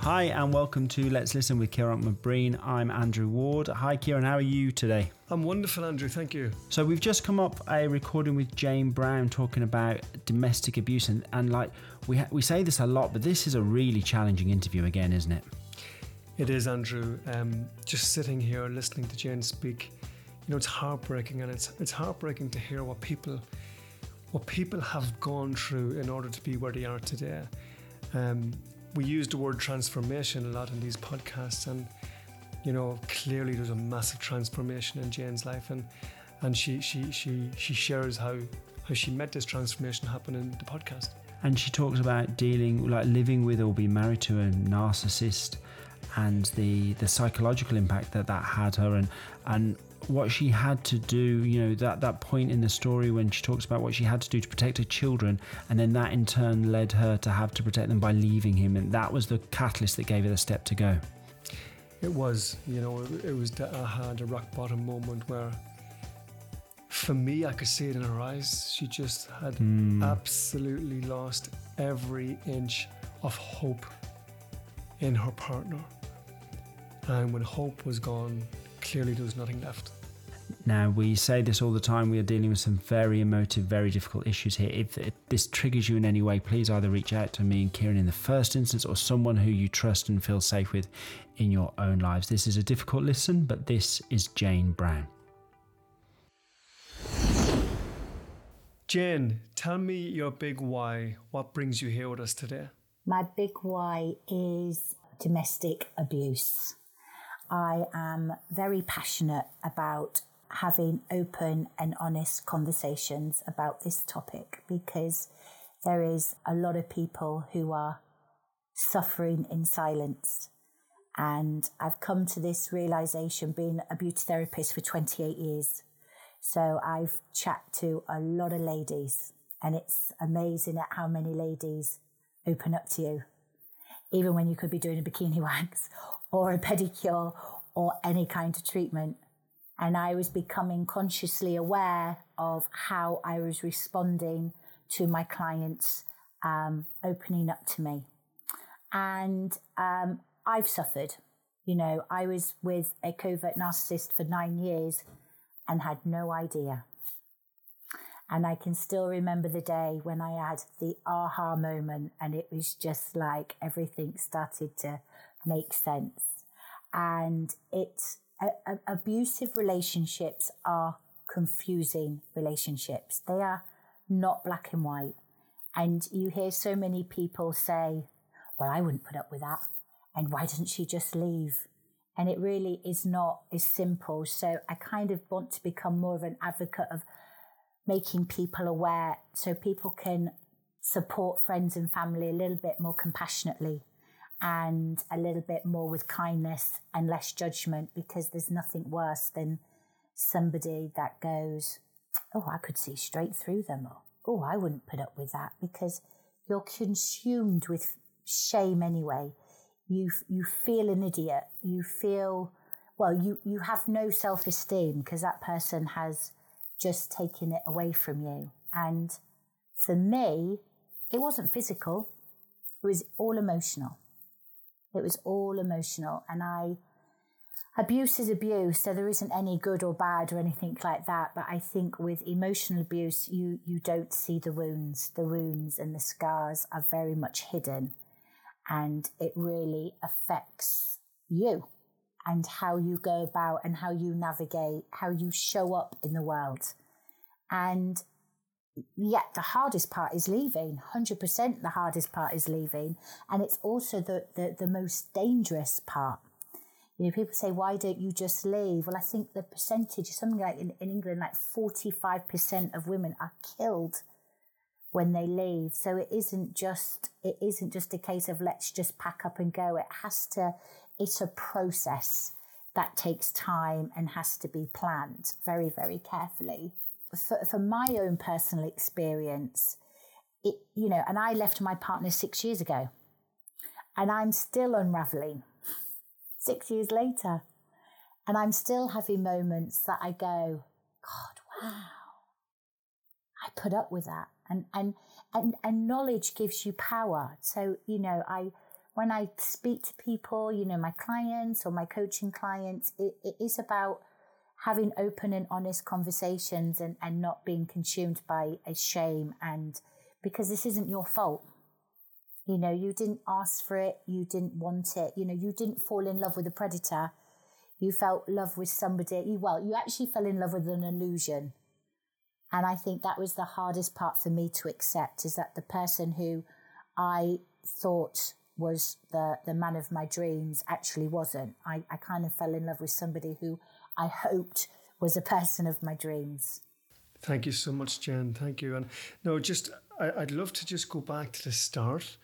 Hi, and welcome to Let's Listen with Ciarán McBreen. I'm Andrew Ward. Hi, Ciarán, how are you today? I'm wonderful, Andrew. Thank you. So, we've just come up a recording with Jane Brown talking about domestic abuse, and, and like we, ha- we say this a lot, but this is a really challenging interview again, isn't it? It is, Andrew. Um, just sitting here listening to Jane speak, you know, it's heartbreaking, and it's it's heartbreaking to hear what people what people have gone through in order to be where they are today. Um, we use the word transformation a lot in these podcasts, and you know, clearly there's a massive transformation in Jane's life, and and she she she she shares how how she met this transformation happen in the podcast. And she talks about dealing, like living with or being married to a narcissist, and the the psychological impact that that had her, and and what she had to do, you know, that, that point in the story when she talks about what she had to do to protect her children, and then that in turn led her to have to protect them by leaving him, and that was the catalyst that gave her the step to go. It was, you know, it was the aha, the rock bottom moment where, for me, I could see it in her eyes. She just had mm. absolutely lost every inch of hope in her partner. And when hope was gone, clearly there was nothing left. Now, we say this all the time. We are dealing with some very emotive, very difficult issues here. If, if, this triggers you in any way, please either reach out to me and Ciarán in the first instance or someone who you trust and feel safe with in your own lives. This is a difficult listen, but this is Jane Brown. Jane, tell me your big why. What brings you here with us today? My big why is domestic abuse. I am very passionate about having open and honest conversations about this topic because there is a lot of people who are suffering in silence. And I've come to this realization being a beauty therapist for 28 years. So I've chat to a lot of ladies and it's amazing at how many ladies open up to you, even when you could be doing a bikini wax or a pedicure or any kind of treatment. And I was becoming consciously aware of how I was responding to my clients um, opening up to me. And um, I've suffered. You know, I was with a covert narcissist for nine years and had no idea. And I can still remember the day when I had the aha moment and it was just like everything started to make sense. And it's abusive relationships are confusing relationships. They are not black and white. And you hear so many people say, well, I wouldn't put up with that. And why doesn't she just leave? And it really is not as simple. So I kind of want to become more of an advocate of making people aware so people can support friends and family a little bit more compassionately and a little bit more with kindness and less judgment because there's nothing worse than somebody that goes, Oh, I could see straight through them. Or, oh, I wouldn't put up with that because you're consumed with shame anyway. You, you feel an idiot. You feel, well, you, you have no self esteem because that person has just taken it away from you. And for me, it wasn't physical. It was all emotional. It was all emotional. And I, abuse is abuse. So there isn't any good or bad or anything like that. But I think with emotional abuse, you, you don't see the wounds. The wounds and the scars are very much hidden. And it really affects you and how you go about and how you navigate, how you show up in the world. And yet the hardest part is leaving. 100% the hardest part is leaving. And it's also the, the, the most dangerous part. You know people say why don't you just leave? Well i think the percentage is something like in, in england like 45% of women are killed when they leave. So it isn't just it isn't just a case of let's just pack up and go. It has to it's a process that takes time and has to be planned very very carefully for, for my own personal experience, it, you know, and I left my partner six years ago and I'm still unraveling six years later. And I'm still having moments that I go, God, wow, I put up with that. And, and, and, and knowledge gives you power. So, you know, I, when I speak to people, you know, my clients or my coaching clients, it, it is about having open and honest conversations and, and not being consumed by a shame and because this isn't your fault. You know, you didn't ask for it, you didn't want it, you know, you didn't fall in love with a predator. You felt love with somebody. Well, you actually fell in love with an illusion. And I think that was the hardest part for me to accept is that the person who I thought was the, the man of my dreams actually wasn't. I, I kind of fell in love with somebody who I hoped was a person of my dreams. Thank you so much, Jen. Thank you. And no, just I, I'd love to just go back to the start,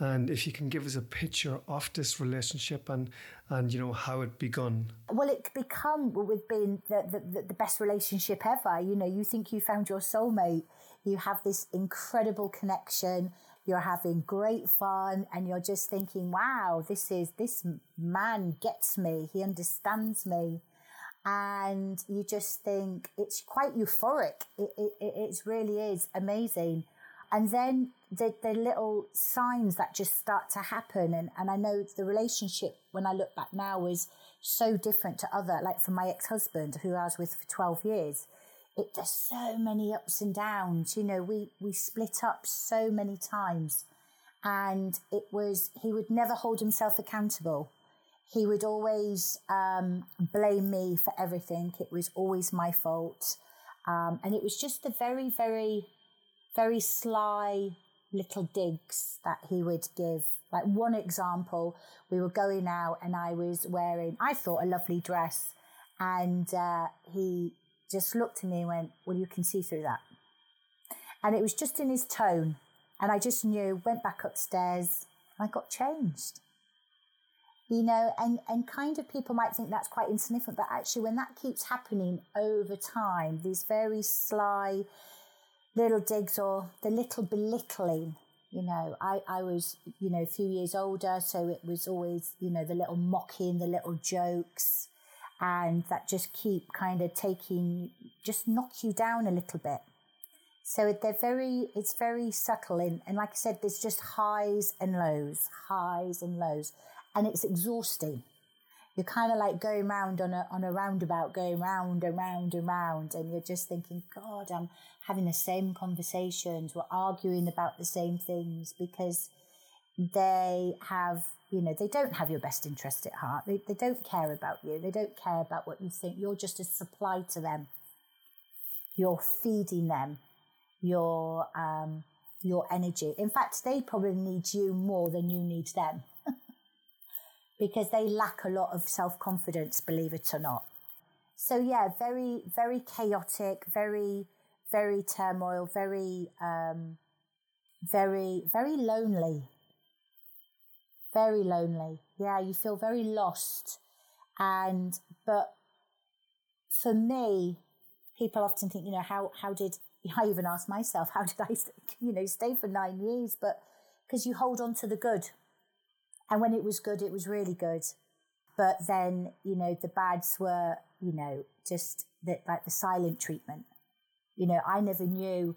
and if you can give us a picture of this relationship and and you know how it begun. Well, it become with being the, the the best relationship ever. You know, you think you found your soulmate. You have this incredible connection. You're having great fun, and you're just thinking, "Wow, this is this man gets me. He understands me." And you just think it's quite euphoric. It, it, it really is amazing. And then the, the little signs that just start to happen. And, and I know the relationship, when I look back now, was so different to other, like for my ex husband, who I was with for 12 years. It, there's so many ups and downs. You know, we, we split up so many times. And it was, he would never hold himself accountable he would always um, blame me for everything. It was always my fault. Um, and it was just the very, very, very sly little digs that he would give. Like one example, we were going out and I was wearing, I thought, a lovely dress. And uh, he just looked at me and went, Well, you can see through that. And it was just in his tone. And I just knew, went back upstairs, I got changed you know, and, and kind of people might think that's quite insignificant, but actually, when that keeps happening over time, these very sly little digs or the little belittling, you know, I, I was, you know, a few years older, so it was always, you know, the little mocking, the little jokes, and that just keep kind of taking, just knock you down a little bit. So they're very, it's very subtle. And, and like I said, there's just highs and lows, highs and lows and it's exhausting. You're kind of like going round on a on a roundabout, going round and round and round, and you're just thinking, God, I'm having the same conversations. We're arguing about the same things because they have, you know, they don't have your best interest at heart. They they don't care about you. They don't care about what you think. You're just a supply to them. You're feeding them your um, your energy. In fact, they probably need you more than you need them because they lack a lot of self confidence, believe it or not. So, yeah, very, very chaotic, very, very turmoil, very, um, very, very lonely. Very lonely. Yeah, you feel very lost. And, but for me, people often think, you know, how, how did, I even ask myself, how did I, you know, stay for nine years? But because you hold on to the good and when it was good, it was really good. But then, you know, the bads were, you know, just the, like the silent treatment. You know, I never knew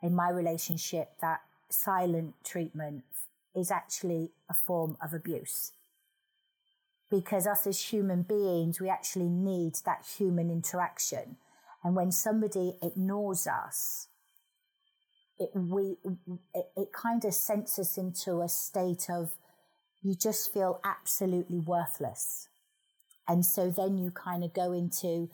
in my relationship that silent treatment is actually a form of abuse. Because us as human beings, we actually need that human interaction. And when somebody ignores us, it, we, it, it kind of sends us into a state of you just feel absolutely worthless. And so then you kind of go into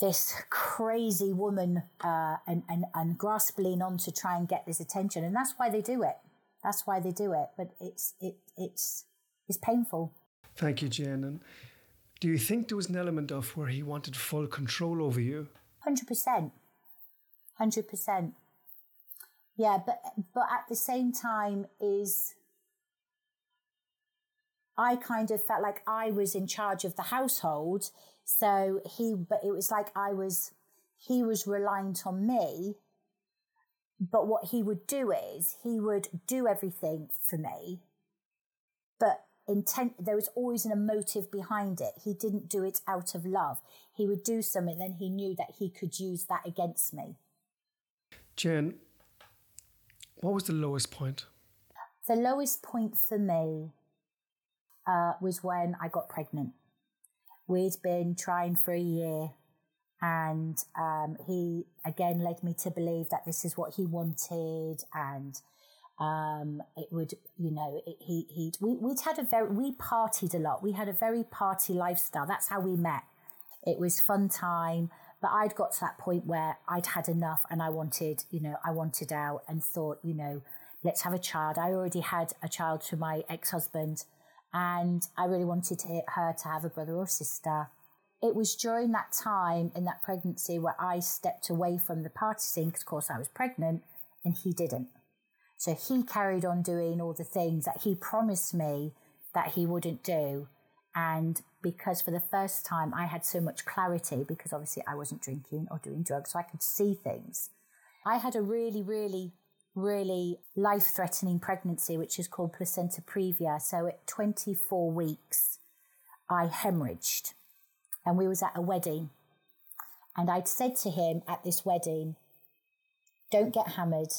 this crazy woman uh, and, and, and grasping on to try and get this attention. And that's why they do it. That's why they do it. But it's, it, it's, it's painful. Thank you, Jen. And do you think there was an element of where he wanted full control over you? 100%. 100%. Yeah, but, but at the same time is I kind of felt like I was in charge of the household. So he, but it was like I was, he was reliant on me. But what he would do is he would do everything for me, but intent, there was always an emotive behind it. He didn't do it out of love. He would do something, then he knew that he could use that against me. Jen, what was the lowest point? The lowest point for me uh, was when I got pregnant. We'd been trying for a year, and um, he again led me to believe that this is what he wanted, and um, it would, you know, it, he he we we'd had a very we partied a lot. We had a very party lifestyle. That's how we met. It was fun time, but I'd got to that point where I'd had enough, and I wanted, you know, I wanted out, and thought, you know, let's have a child. I already had a child to my ex husband and I really wanted her to have a brother or sister. It was during that time in that pregnancy where I stepped away from the party scene because, of course, I was pregnant and he didn't. So he carried on doing all the things that he promised me that he wouldn't do. And because for the first time I had so much clarity, because obviously I wasn't drinking or doing drugs, so I could see things. I had a really, really really life threatening pregnancy, which is called placenta previa. So at 24 weeks, I hemorrhaged and we was at a wedding. And I'd said to him at this wedding, don't get hammered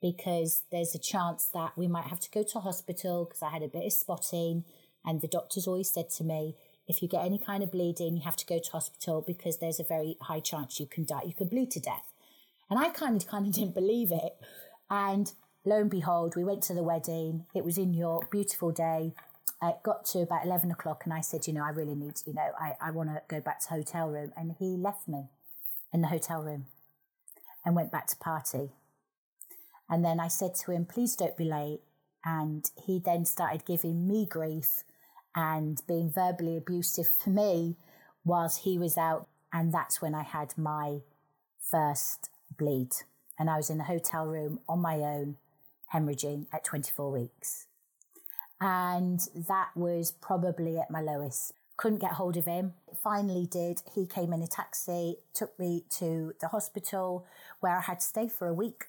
because there's a chance that we might have to go to hospital because I had a bit of spotting. And the doctors always said to me, if you get any kind of bleeding, you have to go to hospital because there's a very high chance you can die. You can bleed to death. And I kind of kind of didn't believe it. And lo and behold, we went to the wedding. It was in York, beautiful day. It got to about 11 o'clock and I said, you know, I really need, you know, I, I want to go back to hotel room. And he left me in the hotel room and went back to party. And then I said to him, please don't be late. And he then started giving me grief and being verbally abusive for me whilst he was out. And that's when I had my first bleed and I was in a hotel room on my own, hemorrhaging at 24 weeks. And that was probably at my lowest. Couldn't get hold of him. Finally, did. He came in a taxi, took me to the hospital where I had to stay for a week.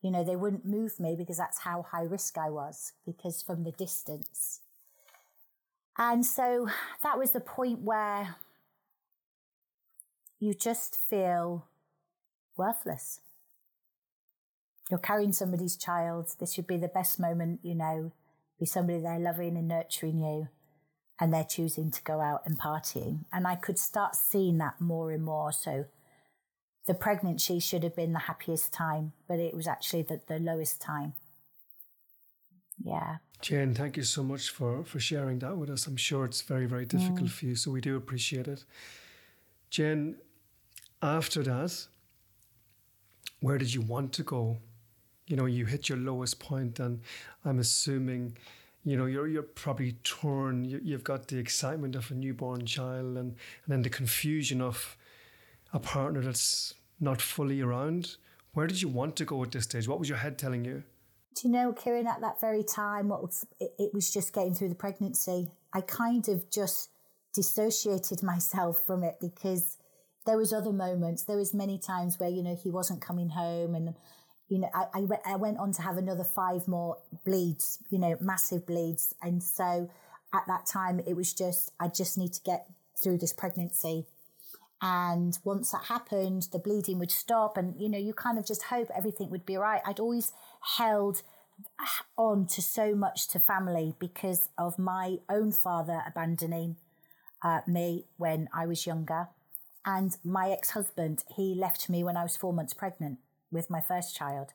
You know, they wouldn't move me because that's how high risk I was, because from the distance. And so that was the point where you just feel worthless you're carrying somebody's child. This should be the best moment, you know, be somebody they're loving and nurturing you, and they're choosing to go out and partying. And I could start seeing that more and more. So the pregnancy should have been the happiest time, but it was actually the, the lowest time. Yeah. Jen, thank you so much for, for sharing that with us. I'm sure it's very, very difficult mm. for you, so we do appreciate it. Jen, after that, where did you want to go? You know you hit your lowest point and i'm assuming you know you're you're probably torn. You, have got the excitement of a newborn child and and then the confusion of a partner that's not fully around. Where did you want to go at this stage? What was your head telling you? Do you know Ciarán at that very time what was, it, it was just getting through the pregnancy. I kind of just dissociated myself from it because there was other moments. There was many times where you know he wasn't coming home and you know, I, I, went, I went on to have another five more bleeds, you know, massive bleeds. And so at that time, it was just, I just need to get through this pregnancy. And once that happened, the bleeding would stop. And, you know, you kind of just hope everything would be right. I'd always held on to so much to family because of my own father abandoning uh, me when I was younger. And my ex husband, he left me when I was four months pregnant with my first child.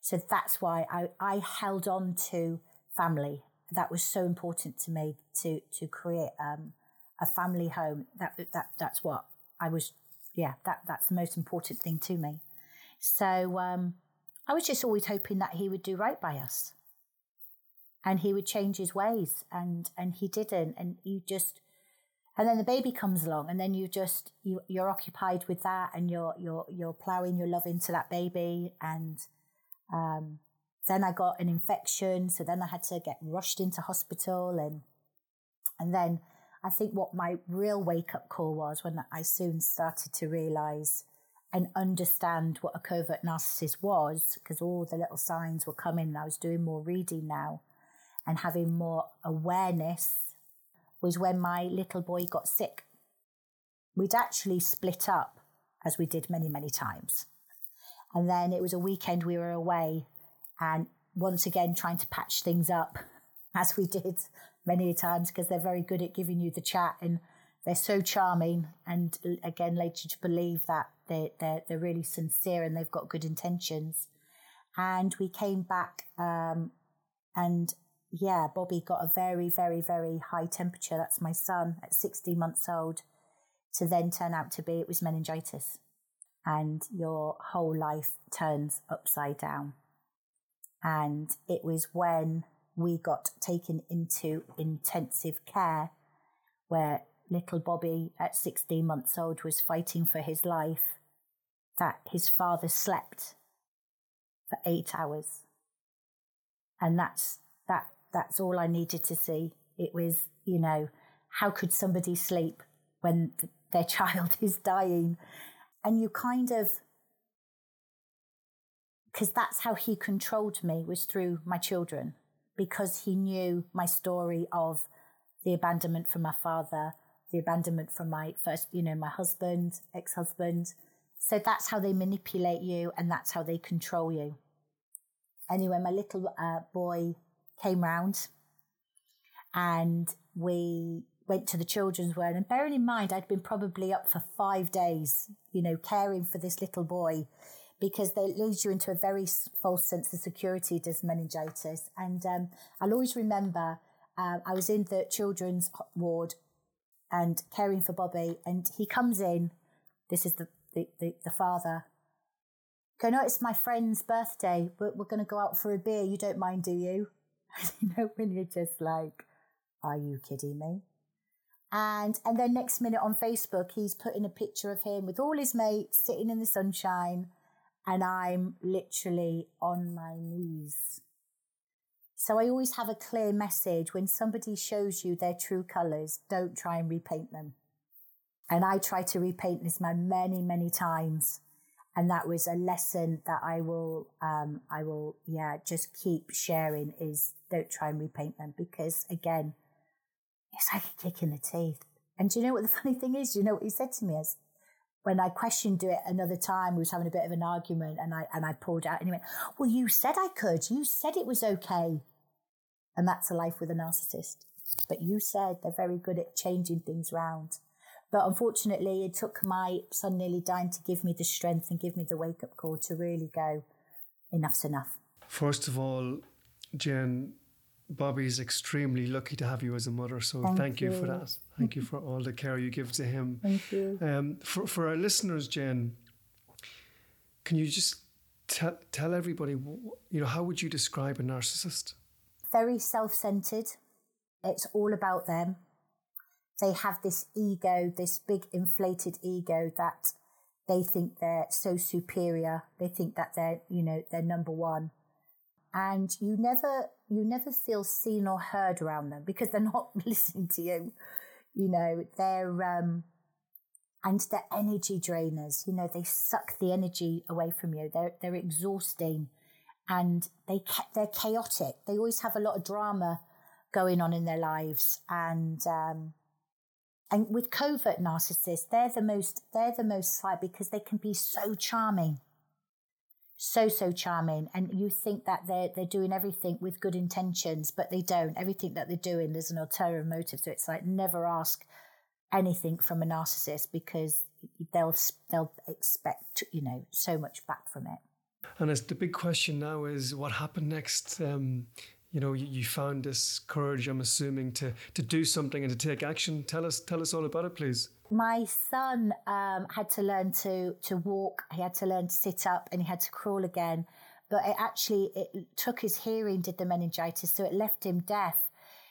So that's why I, I held on to family. That was so important to me to to create um, a family home. That that that's what I was. Yeah, that that's the most important thing to me. So um, I was just always hoping that he would do right by us, and he would change his ways, and and he didn't. And you just and then the baby comes along and then you just you you're occupied with that and you're you're you're plowing your love into that baby. And um, then I got an infection so then I had to get rushed into hospital. And and then I think what my real wake up call was when I soon started to realize and understand what a covert narcissist was because all the little signs were coming and I was doing more reading now and having more awareness was when my little boy got sick. We'd actually split up, as we did many, many times. And then it was a weekend we were away, and once again trying to patch things up, as we did many times because they're very good at giving you the chat and they're so charming and again led you to believe that they they're, they're really sincere and they've got good intentions. And we came back um, and yeah, Bobby got a very, very, very high temperature. That's my son at 16 months old to then turn out to be it was meningitis. And your whole life turns upside down. And it was when we got taken into intensive care where little Bobby at 16 months old was fighting for his life that his father slept for eight hours. And that's, that, that's all I needed to see. It was, you know, how could somebody sleep when th- their child is dying? And you kind of, because that's how he controlled me was through my children because he knew my story of the abandonment from my father, the abandonment from my first, you know, my husband, ex husband. So that's how they manipulate you and that's how they control you. Anyway, my little uh, boy came round and we went to the children's ward. And bearing in mind, I'd been probably up for five days, you know, caring for this little boy because they lead you into a very false sense of security, does meningitis. And um, I'll always remember uh, I was in the children's ward and caring for Bobby, and he comes in. This is the the, the, the father. Go, no, it's my friend's birthday. We're, we're going to go out for a beer. You don't mind, do you? you know, when you're just like, are you kidding me? And and then next minute on Facebook, he's putting a picture of him with all his mates sitting in the sunshine, and I'm literally on my knees. So I always have a clear message when somebody shows you their true colours, don't try and repaint them. And I tried to repaint this man many, many times. And that was a lesson that I will, um, I will, yeah, just keep sharing is don't try and repaint them because again, it's like a kick in the teeth. And do you know what the funny thing is? Do you know what he said to me is when I questioned it another time, we was having a bit of an argument and I, and I pulled out and he went, well, you said I could. You said it was okay. And that's a life with a narcissist. But you said they're very good at changing things around. But unfortunately, it took my son nearly dying to give me the strength and give me the wake up call to really go, enough's enough. First of all, Jen, Bobby's extremely lucky to have you as a mother. So thank, thank you. you. for that. Thank you for all the care you give to him. Thank you. Um, for, for our listeners, Jen, can you just tell, tell everybody, you know, how would you describe a narcissist? Very self centered. It's all about them they have this ego, this big inflated ego that they think they're so superior. They think that they're, you know, they're number one. And you never, you never feel seen or heard around them because they're not listening to you. You know, they're, um, and they're energy drainers. You know, they suck the energy away from you. They're, they're exhausting and they, they're chaotic. They always have a lot of drama going on in their lives. And, um, and with covert narcissists, they're the most, they're the most sly because they can be so charming. So, so charming. And you think that they're, they're doing everything with good intentions, but they don't. Everything that they're doing, there's an ulterior motive. So it's like never ask anything from a narcissist because they'll, they'll expect, you know, so much back from it. And as the big question now is what happened next? Um, you know, you, found this courage, I'm assuming, to to do something and to take action. Tell us, tell us all about it, please. My son um, had to learn to to walk. He had to learn to sit up, and he had to crawl again. But it actually it took his hearing, did the meningitis, so it left him deaf.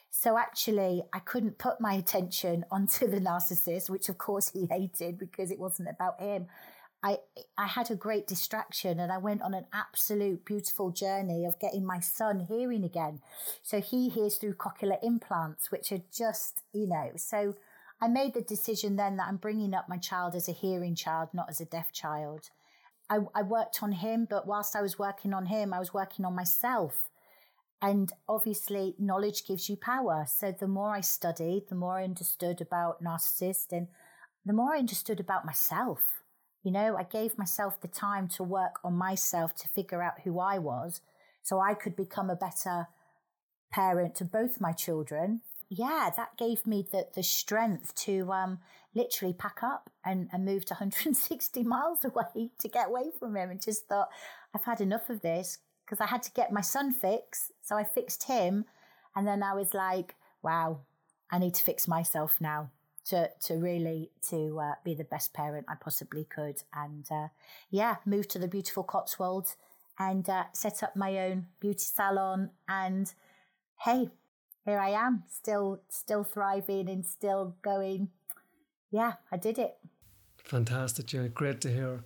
So actually, I couldn't put my attention onto the narcissist, which of course he hated because it wasn't about him. I I had a great distraction and I went on an absolute beautiful journey of getting my son hearing again. So he hears through cochlear implants, which are just, you know, so I made the decision then that I'm bringing up my child as a hearing child, not as a deaf child. I, I worked on him, but whilst I was working on him, I was working on myself. And obviously, knowledge gives you power. So the more I studied, the more I understood about narcissists and the more I understood about myself you know, I gave myself the time to work on myself to figure out who I was so I could become a better parent to both my children. yeah, that gave me the, the strength to um, literally pack up and, and move to 160 miles away to get away from him and just thought, I've had enough of this because I had to get my son fixed. So I fixed him. And then I was like, wow, I need to fix myself now to, to really to uh, be the best parent I possibly could. And uh, yeah, moved to the beautiful Cotswolds and uh, set up my own beauty salon. And hey, here I am, still still thriving and still going. Yeah, I did it. Fantastic, Jen. Great to hear.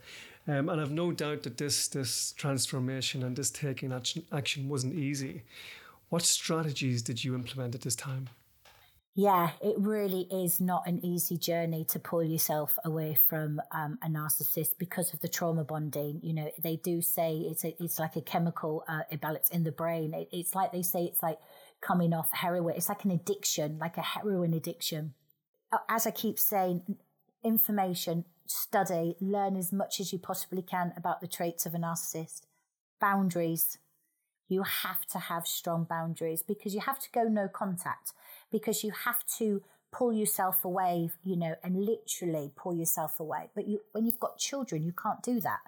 Um, and I've no doubt that this this transformation and this taking action, action wasn't easy. What strategies did you implement at this time? Yeah, it really is not an easy journey to pull yourself away from um, a narcissist because of the trauma bonding. You know, they do say it's a, it's like a chemical uh, imbalance in the brain. It, it's like they say it's like coming off heroin. It's like an addiction, like a heroin addiction. As I keep saying, information, study, learn as much as you possibly can about the traits of a narcissist. Boundaries. You have to have strong boundaries because you have to go no contact, because you have to pull yourself away, you know, and literally pull yourself away. But you, when you've got children, you can't do that.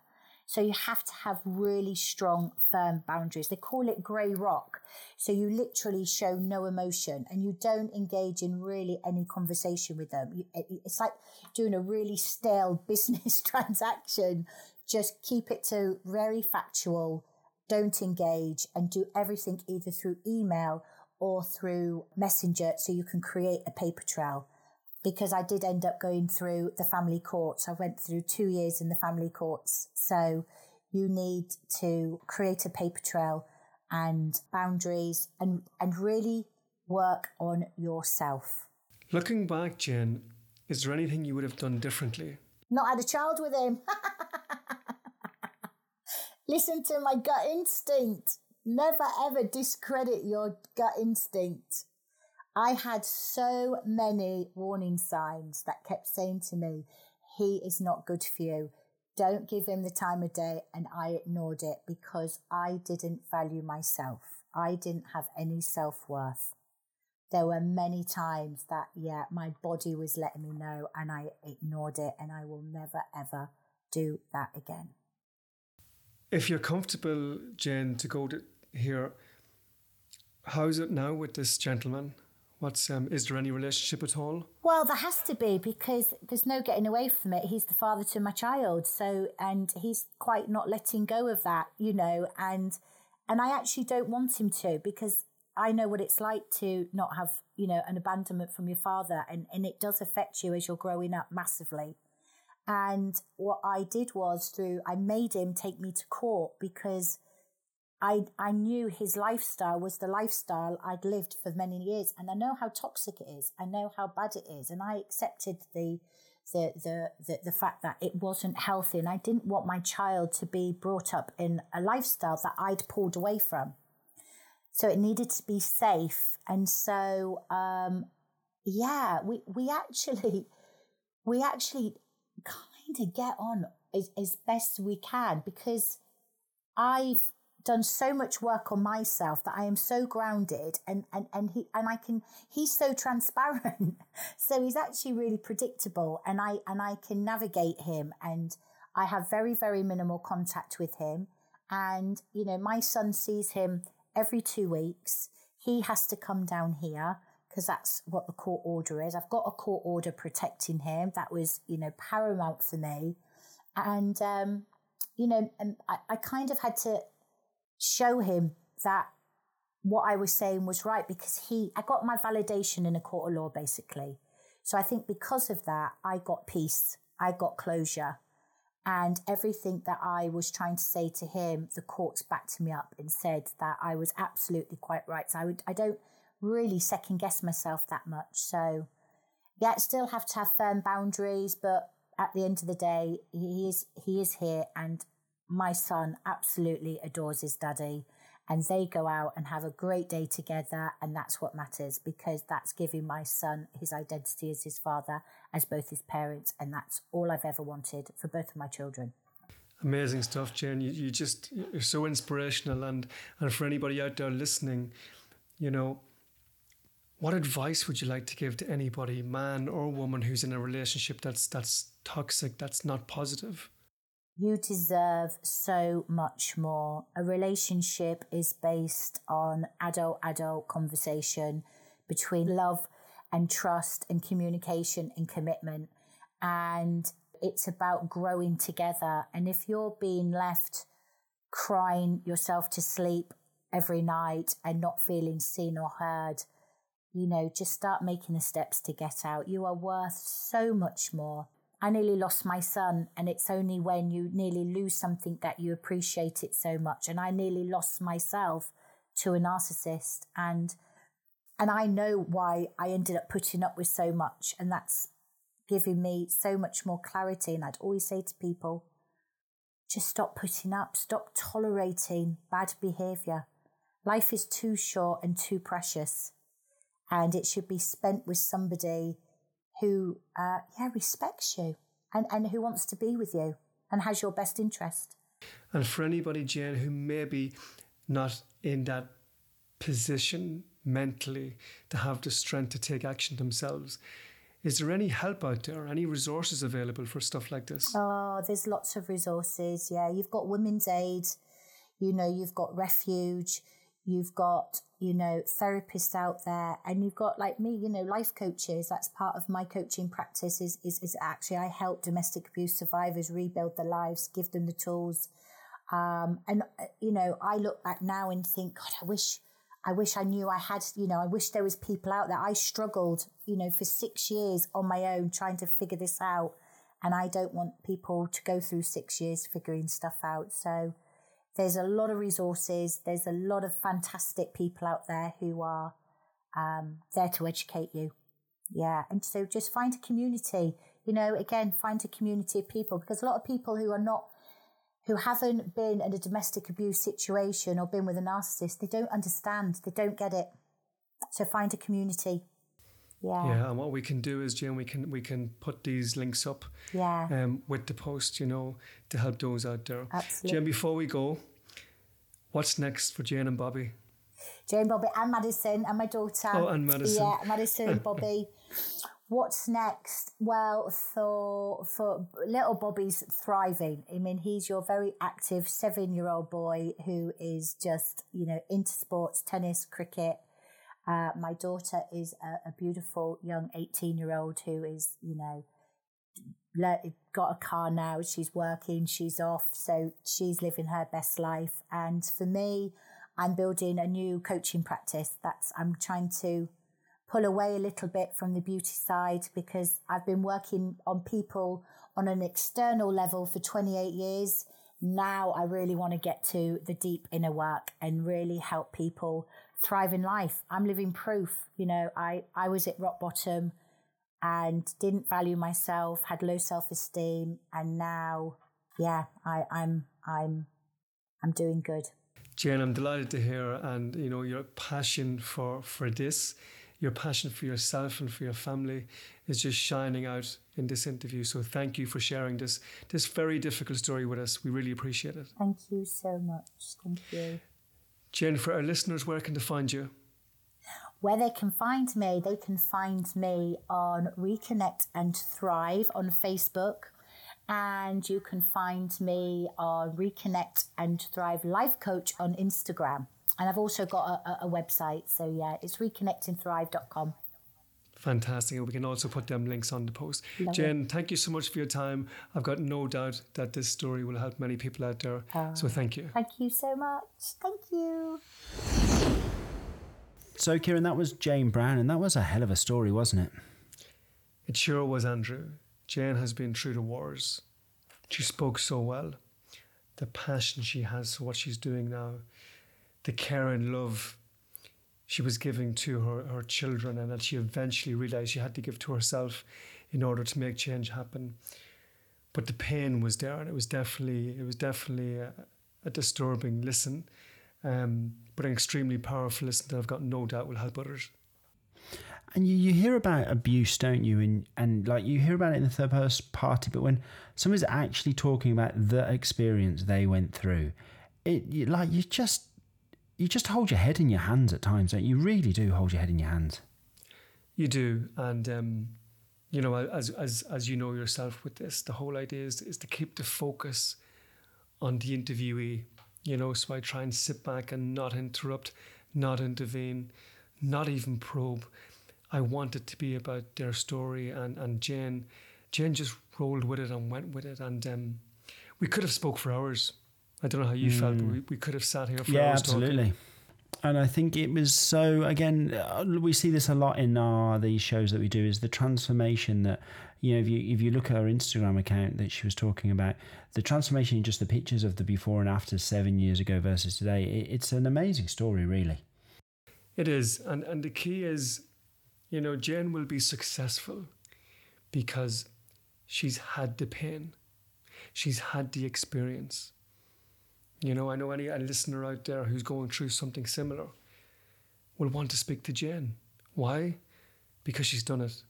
So you have to have really strong, firm boundaries. They call it grey rock. So you literally show no emotion and you don't engage in really any conversation with them. It's like doing a really stale business transaction. Just keep it to very factual. Don't engage and do everything either through email or through messenger so you can create a paper trail because I did end up going through the family courts. I went through two years in the family courts. So you need to create a paper trail and boundaries and, and really work on yourself. Looking back, Jen, is there anything you would have done differently? Not had a child with him. Listen to my gut instinct. Never ever discredit your gut instinct. I had so many warning signs that kept saying to me, he is not good for you. Don't give him the time of day. And I ignored it because I didn't value myself. I didn't have any self worth. There were many times that, yeah, my body was letting me know and I ignored it. And I will never, ever do that again. If you're comfortable, Jen, to go to here, how's it now with this gentleman? What's um, is there any relationship at all? Well, there has to be because there's no getting away from it. He's the father to my child, so and he's quite not letting go of that, you know. And and I actually don't want him to because I know what it's like to not have, you know, an abandonment from your father, and and it does affect you as you're growing up massively. And what I did was through I made him take me to court because I, I knew his lifestyle was the lifestyle I'd lived for many years. And I know how toxic it is. I know how bad it is. And I accepted the, the, the, the, the fact that it wasn't healthy. And I didn't want my child to be brought up in a lifestyle that I'd pulled away from. So it needed to be safe. And so, um, yeah, we, we actually, we actually kind of get on as, as best we can because I've done so much work on myself that I am so grounded and, and, and he, and I can, he's so transparent. so he's actually really predictable and I, and I can navigate him and I have very, very minimal contact with him. And, you know, my son sees him every two weeks. He has to come down here because that's what the court order is. I've got a court order protecting him. That was, you know, paramount for me. And, um, you know, and I, I kind of had to show him that what I was saying was right because he, I got my validation in a court of law basically. So I think because of that, I got peace, I got closure. And everything that I was trying to say to him, the courts backed me up and said that I was absolutely quite right. So I would, I don't really second guess myself that much. So yeah, still have to have firm boundaries, but at the end of the day, he is, he is here and my son absolutely adores his daddy and they go out and have a great day together and that's what matters because that's giving my son his identity as his father as both his parents and that's all i've ever wanted for both of my children amazing stuff Jen. you, you just you're so inspirational and and for anybody out there listening you know what advice would you like to give to anybody, man or woman, who's in a relationship that's that's toxic, that's not positive? You deserve so much more. A relationship is based on adult adult conversation between love and trust and communication and commitment. And it's about growing together. And if you're being left crying yourself to sleep every night and not feeling seen or heard, you know, just start making the steps to get out. You are worth so much more. I nearly lost my son, and it's only when you nearly lose something that you appreciate it so much. And I nearly lost myself to a narcissist, and and I know why I ended up putting up with so much, and that's giving me so much more clarity. And I'd always say to people, just stop putting up, stop tolerating bad behavior. Life is too short and too precious and it should be spent with somebody who, uh, yeah, respects you and, and who wants to be with you and has your best interest. And for anybody, Jane, who may be not in that position mentally to have the strength to take action themselves, is there any help out there, any resources available for stuff like this? Oh, there's lots of resources. Yeah, you've got Women's Aid, you know, you've got Refuge, you've got you know, therapists out there and you've got like me, you know, life coaches. That's part of my coaching practice is, is, is actually I help domestic abuse survivors rebuild their lives, give them the tools. Um, and, uh, you know, I look back now and think, God, I wish, I wish I knew I had, you know, I wish there was people out there. I struggled, you know, for six years on my own trying to figure this out. And I don't want people to go through six years figuring stuff out. So, there's a lot of resources. There's a lot of fantastic people out there who are um, there to educate you. Yeah. And so just find a community, you know, again, find a community of people because a lot of people who are not, who haven't been in a domestic abuse situation or been with a narcissist, they don't understand, they don't get it. So find a community. Yeah. Yeah, and what we can do is, Jane, we can we can put these links up. Yeah. Um, with the post, you know, to help those out there. Absolutely. Jane, before we go, what's next for Jane and Bobby? Jane, Bobby, and Madison, and my daughter. Oh, and Madison. Yeah, Madison and Bobby. What's next? Well, for for little Bobby's thriving. I mean, he's your very active seven year old boy who is just you know into sports, tennis, cricket uh, my daughter is a, a beautiful young 18 year old who is, you know, got a car now. She's working, she's off. So she's living her best life. And for me, I'm building a new coaching practice. That's, I'm trying to pull away a little bit from the beauty side because I've been working on people on an external level for 28 years. Now I really want to get to the deep inner work and really help people thrive in life. I'm living proof. You know, I, I was at rock bottom and didn't value myself, had low self esteem, and now, yeah, I, I'm I'm I'm doing good. Jen, I'm delighted to hear, and you know your passion for for this, your passion for yourself and for your family, is just shining out in this interview. So thank you for sharing this this very difficult story with us. We really appreciate it. Thank you so much. Thank you. Jen, for our listeners, where can they find you? Where they can find me, they can find me on Reconnect and Thrive on Facebook. And you can find me on Reconnect and Thrive Life Coach on Instagram. And I've also got a, a website. So, yeah, it's reconnectingthrive.com. Fantastic. And we can also put them links on the post. Love Jen, it. thank you so much for your time. I've got no doubt that this story will help many people out there. Uh, so thank you. Thank you so much. Thank you. So, Ciarán, that was Jane Brown, and that was a hell of a story, wasn't it? It sure was, Andrew. Jane has been through the wars. She spoke so well. The passion she has for what she's doing now, the care and love she was giving to her, her children and that she eventually realized she had to give to herself in order to make change happen. But the pain was there and it was definitely it was definitely a, a disturbing listen. Um, but an extremely powerful listen that I've got no doubt will help others. And you, you hear about abuse, don't you? And and like you hear about it in the third person party, but when someone's actually talking about the experience they went through, it like you just you just hold your head in your hands at times, don't you? You really do hold your head in your hands. You do, and um, you know, as as as you know yourself with this, the whole idea is is to keep the focus on the interviewee. You know, so I try and sit back and not interrupt, not intervene, not even probe. I want it to be about their story, and and Jen, Jane just rolled with it and went with it, and um, we could have spoke for hours. I don't know how you mm. felt, but we, we could have sat here for yeah, hours. Yeah, absolutely. Talking and I think it was so. Again, uh, we see this a lot in our these shows that we do. Is the transformation that you know if you if you look at her Instagram account that she was talking about, the transformation in just the pictures of the before and after seven years ago versus today. It, it's an amazing story, really. It is, and and the key is, you know, Jen will be successful because she's had the pain, she's had the experience you know, I know any, listener out there who's going through something similar will want to speak to Jen. Why? Because she's done it.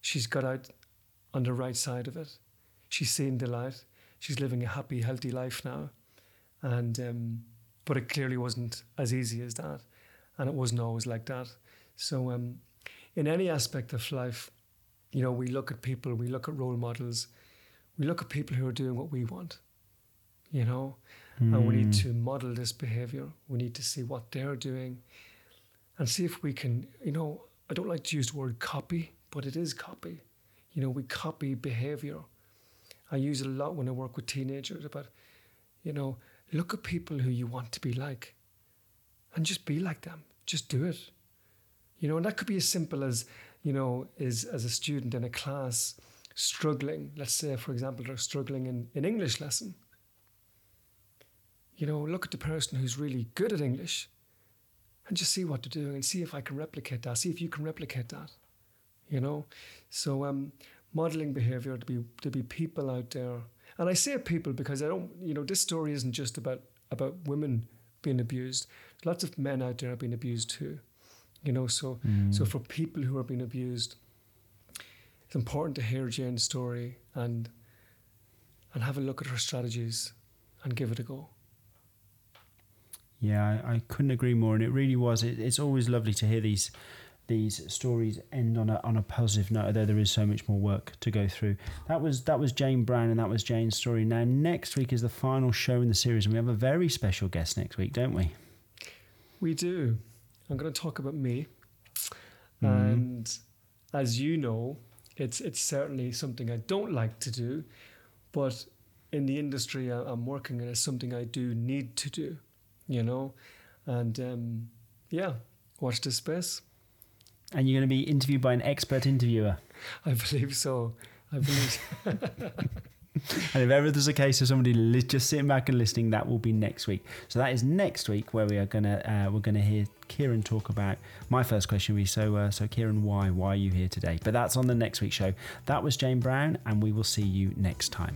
She's got out on the right side of it. She's seen the light. She's living a happy, healthy life now. And um, but it clearly wasn't as easy as that, and it wasn't always like that. So, um, in any aspect of life, you know, we look at people, we look at role models, we look at people who are doing what we want. You know, Mm. And we need hmm. to model this behavior. We need to see what they're doing and see if we can, you know, I don't like to use the word copy, but it is copy. You know, we copy behavior. I use it a lot when I work with teenagers about, you know, look at people who you want to be like and just be like them. Just do it. You know, and that could be as simple as, you know, is as a student in a class struggling. Let's say, for example, they're struggling in an English lesson you know, look at the person who's really good at English and just see what they're doing and see if I can replicate that, see if you can replicate that, you know? So, um, modeling behavior to be, to be people out there. And I say people because I don't, you know, this story isn't just about, about women being abused. Lots of men out there are being abused too, you know? So, mm. so for people who are being abused, it's important to hear Jane's story and, and have a look at her strategies and give it a go. Yeah, I, I, couldn't agree more, and it really was. It, it's always lovely to hear these these stories end on a on a positive note, although there is so much more work to go through. That was that was Jane Brown, and that was Jane's story. Now next week is the final show in the series, and we have a very special guest next week, don't we? We do. I'm going to talk about me, mm. and as you know, it's it's certainly something I don't like to do, but in the industry I'm working in, it's something I do need to do you know, and um, yeah, watch this space. And you're going to be interviewed by an expert interviewer. I believe so. I believe. and if ever there's a case of somebody li- just sitting back and listening, that will be next week. So that is next week where we are gonna uh, we're gonna hear Ciarán talk about. My first question will be so uh, so Ciarán, why why are you here today? But that's on the next week's show. That was Jane Brown, and we will see you next time.